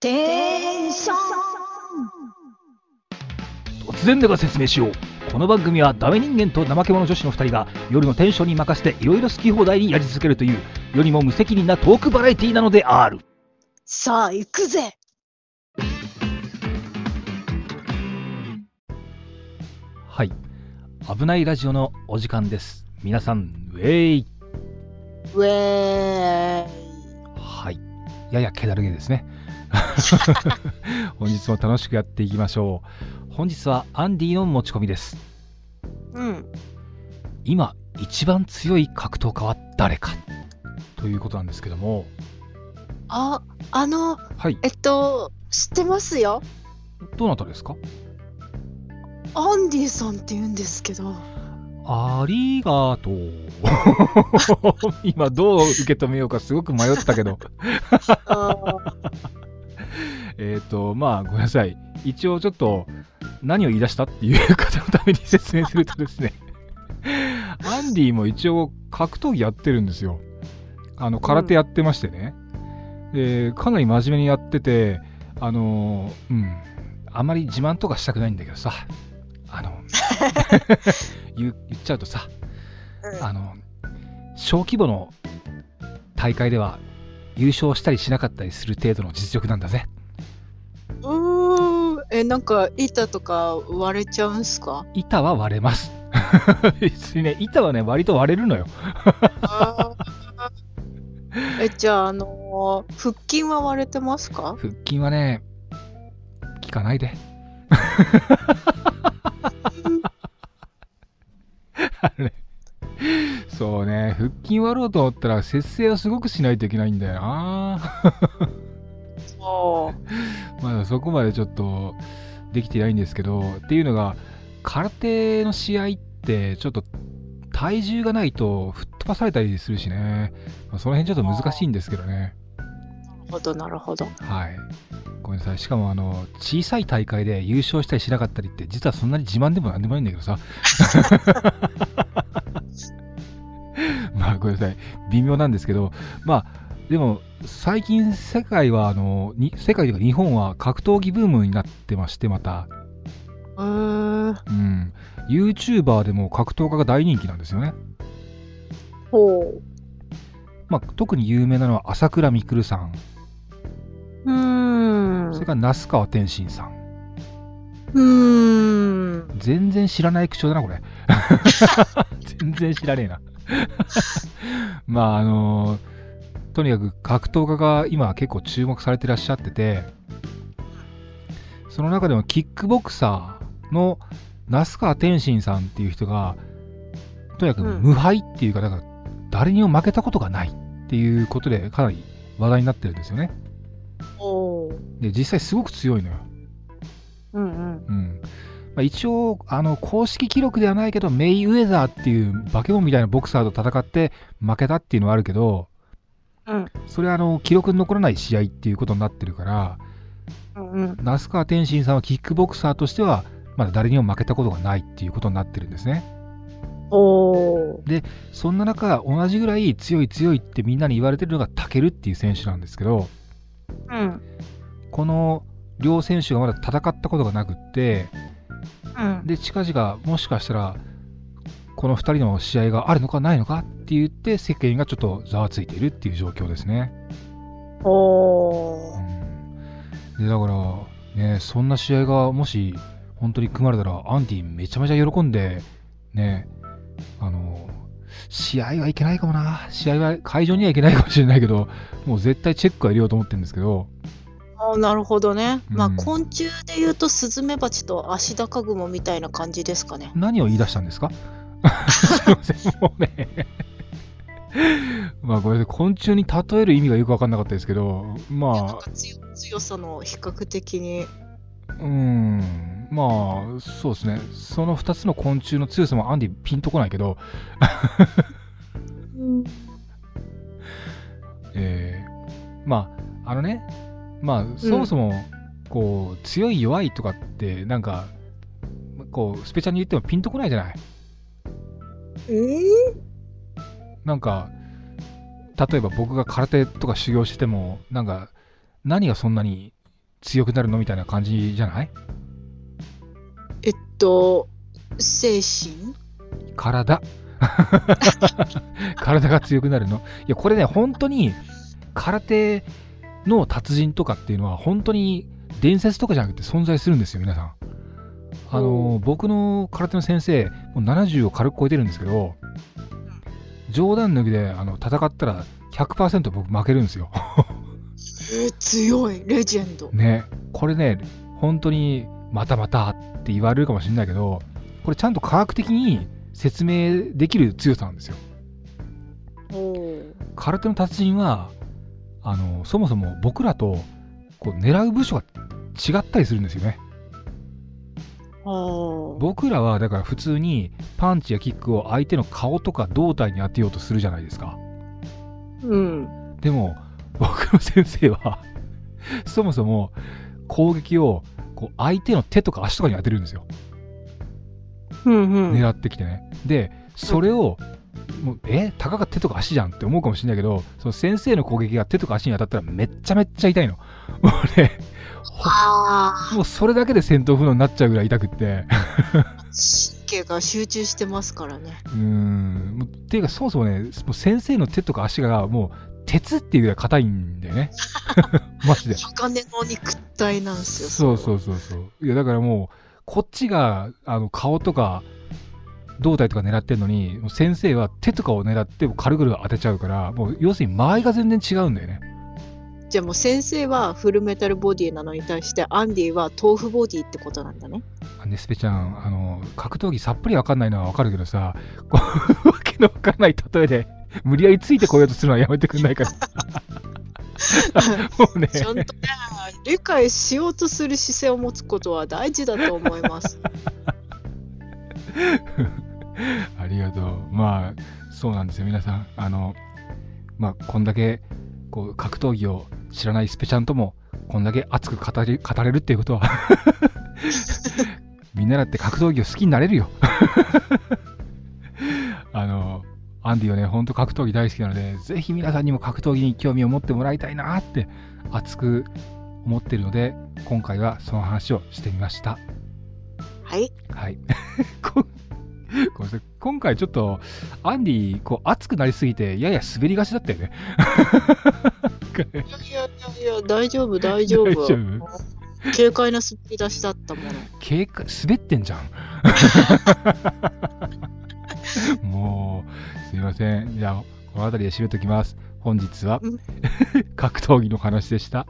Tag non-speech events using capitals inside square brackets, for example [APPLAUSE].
テンション。突然だが説明しよう。この番組はダメ人間と怠け者女子の2人が夜のテンションに任せていろいろ好き放題にやり続けるという世にも無責任なトークバラエティなのである。さあ、行くぜ。はい。危ないラジオのお時間です。皆さんウェイ。ウェーイ。はい。やや気だるげですね [LAUGHS] 本日も楽しくやっていきましょう。本日はアンディの持ち込みです。うん。今一番強い格闘家は誰か？ということなんですけども。あ、あの、はい。えっと、知ってますよ。どなたですか？アンディさんって言うんですけど。ありがとう。[LAUGHS] 今どう受け止めようかすごく迷ったけど [LAUGHS] えっとまあごめんなさい。一応ちょっと何を言い出したっていう方のために説明するとですね。[LAUGHS] アンディも一応格闘技やってるんですよ。あの空手やってましてね、でかなり真面目にやっててあのうん。あまり自慢とかしたくないんだけどさ。あの [LAUGHS] 言う言っちゃうとさ。うん。あの小規模の大会では優勝したりしなかったりする程度の実力なんだぜ。え、なんか、板とか割れちゃうんすか？板は割れます。[LAUGHS] 別にね板はね割と割れるのよ。え、じゃあ、あのー腹筋は割れてますか？腹筋はね効かないで。あれ。そうね腹筋割ろうと思ったら節制はすごくしないといけないんだよな。[LAUGHS] まだそこまでちょっとできてないんですけどっていうのが空手の試合ってちょっと体重がないと吹っ飛ばされたりするしね、まあその辺ちょっと難しいんですけどね。なるほど、なるほど。はい。ごめんなさい。しかもあの小さい大会で優勝したりしなかったりって実はそんなに自慢でもなんでもないんだけどさ。[LAUGHS] [LAUGHS] まあごめんなさい。微妙なんですけどまあでも最近世界はあのに世界というか日本は格闘技ブームになってましてまたうーん。うん、YouTuber でも格闘家が大人気なんですよね。ほう。まあ、特に有名なのは朝倉未来さん、うーん。それから那須川天心さん。うーん。全然知らない口調だな、これ。[LAUGHS] 全然知らねえな。[LAUGHS] まあ、あのとにかく格闘家が今結構注目されてらっしゃってて、その中でもキックボクサーの那須川天心さんっていう人が、とにかくうん無敗っていうか、だから誰にも負けたことがないっていうことでかなり話題になってるんですよね。で、実際すごく強いのよ。うんうん。うん。まあ、一応、あの、公式記録ではないけど、メイウェザーっていう化け物みたいなボクサーと戦って負けたっていうのはあるけど、うんそれはあの、記録に残らない試合っていうことになってるから、うんうん。那須川天心さんはキックボクサーとしては、まだ誰にも負けたことがないっていうことになってるんですね。おーそんな中、同じぐらい強い強いってみんなに言われてるのがタケルっていう選手なんですけど、うん。この両選手がまだ戦ったことがなくって、うん。で、近々もしかしたら、この2人の試合があるのかないのかって言って、世間がちょっとざわついているっていう状況ですね。おーうん、でだから、ね、そんな試合がもし本当に組まれたら、アンディめちゃめちゃ喜んで、ね、あの、試合はいけないかもな。試合は会場には行けないかもしれないけど、もう絶対チェックは入れようと思ってるんですけど、あーなるほどね。まあ、うん昆虫で言うとスズメバチとアシダカグモみたいな感じですかね。何を言い出したんですか？[LAUGHS] すいません、もうね。[LAUGHS] まあ、これで昆虫に例える意味がよく分かんなかったですけど、まか強強さの比較的に。あ、うん、まあ、そうですね。その2つの昆虫の強さもアンディピンとこないけど、うん。[LAUGHS] えーまあ、あのね、まあ、そもそも、こう、強い弱いとかって、なんか、こう、スペチャに言ってもピンとこないじゃない。えーなんか、例えば僕が空手とか修行してても、なんか、何がそんなに強くなるのみたいな感じじゃない？えっと、精神？体？[LAUGHS] 体が強くなるの？いやこれね本当に空手の達人とかっていうのは本当に伝説とかじゃなくて存在するんですよ皆さん。あの僕の空手の先生もう70を軽く超えてるんですけど冗談抜きであの戦ったら100%僕負けるんですよ。えー強い、レジェンド。ね。これね本当にまたまたって言われるかもしれないけどこれちゃんと科学的に説明できる強さなんですよ。空手の達人はあのそもそも僕らとこう狙う部署が違ったりするんですよね僕らはだから普通にパンチやキックを相手の顔とか胴体に当てようとするじゃないですか。うん。でも [LAUGHS] 僕の先生は [LAUGHS] そもそも攻撃をこう相手の手とか足とかに当てるんですよ。うんうん。狙ってきてね。でそれをもうえ？たかが手とか足じゃんって思うかもしれないけどその先生の攻撃が手とか足に当たったらめっちゃめっちゃ痛いの。もうねあもうそれだけで戦闘不能になっちゃうぐらい痛くって。あ、神経が集中してますからね。[LAUGHS] うーんっていうかそもそもね。もう先生の手とか足がもう鉄っていうぐらい硬いんだよね。[LAUGHS] マジで。鋼の肉体なんですよ。そうそうそうそう。いやだからもうこっちがあの顔とか胴体とか狙ってんのに先生は手とかを狙って軽々当てちゃうからもう要するに間合いが全然違うんだよねじゃあもう先生はフルメタルボディなのに対してアンディは豆腐ボディってことなんだね。あねスペちゃんあの格闘技さっぱりわかんないのはわかるけどさこうわけのわかんない例えで無理やりついてこようとするのはやめてくんないから [LAUGHS] もうねちゃんとね、理解しようとする姿勢を持つことは大事だと思います。[LAUGHS] ありがとう。まあ、そうなんですよ、皆さん。あの、まあ、こんだけ、こう、格闘技を知らないスペちゃんとも、こんだけ熱く語り語れるっていうことは、[LAUGHS] みんなだって格闘技を好きになれるよ。[LAUGHS] あの、アンディはね、ほんと格闘技大好きなので、ぜひ皆さんにも格闘技に興味を持ってもらいたいなって、熱く思ってるので、今回はその話をしてみました。はい。はい。[LAUGHS] こごめんなさい今回ちょっと、アンディ、こう、熱くなりすぎて、やや滑りがちだったよね。いやいやいやいや、大丈夫、大丈夫。大丈夫？軽快な滑り出しだったもの。警戒滑ってんじゃん。[LAUGHS] もう、すいません。じゃあ、この辺りで締めときます。本日はうん [LAUGHS] 格闘技の話でした。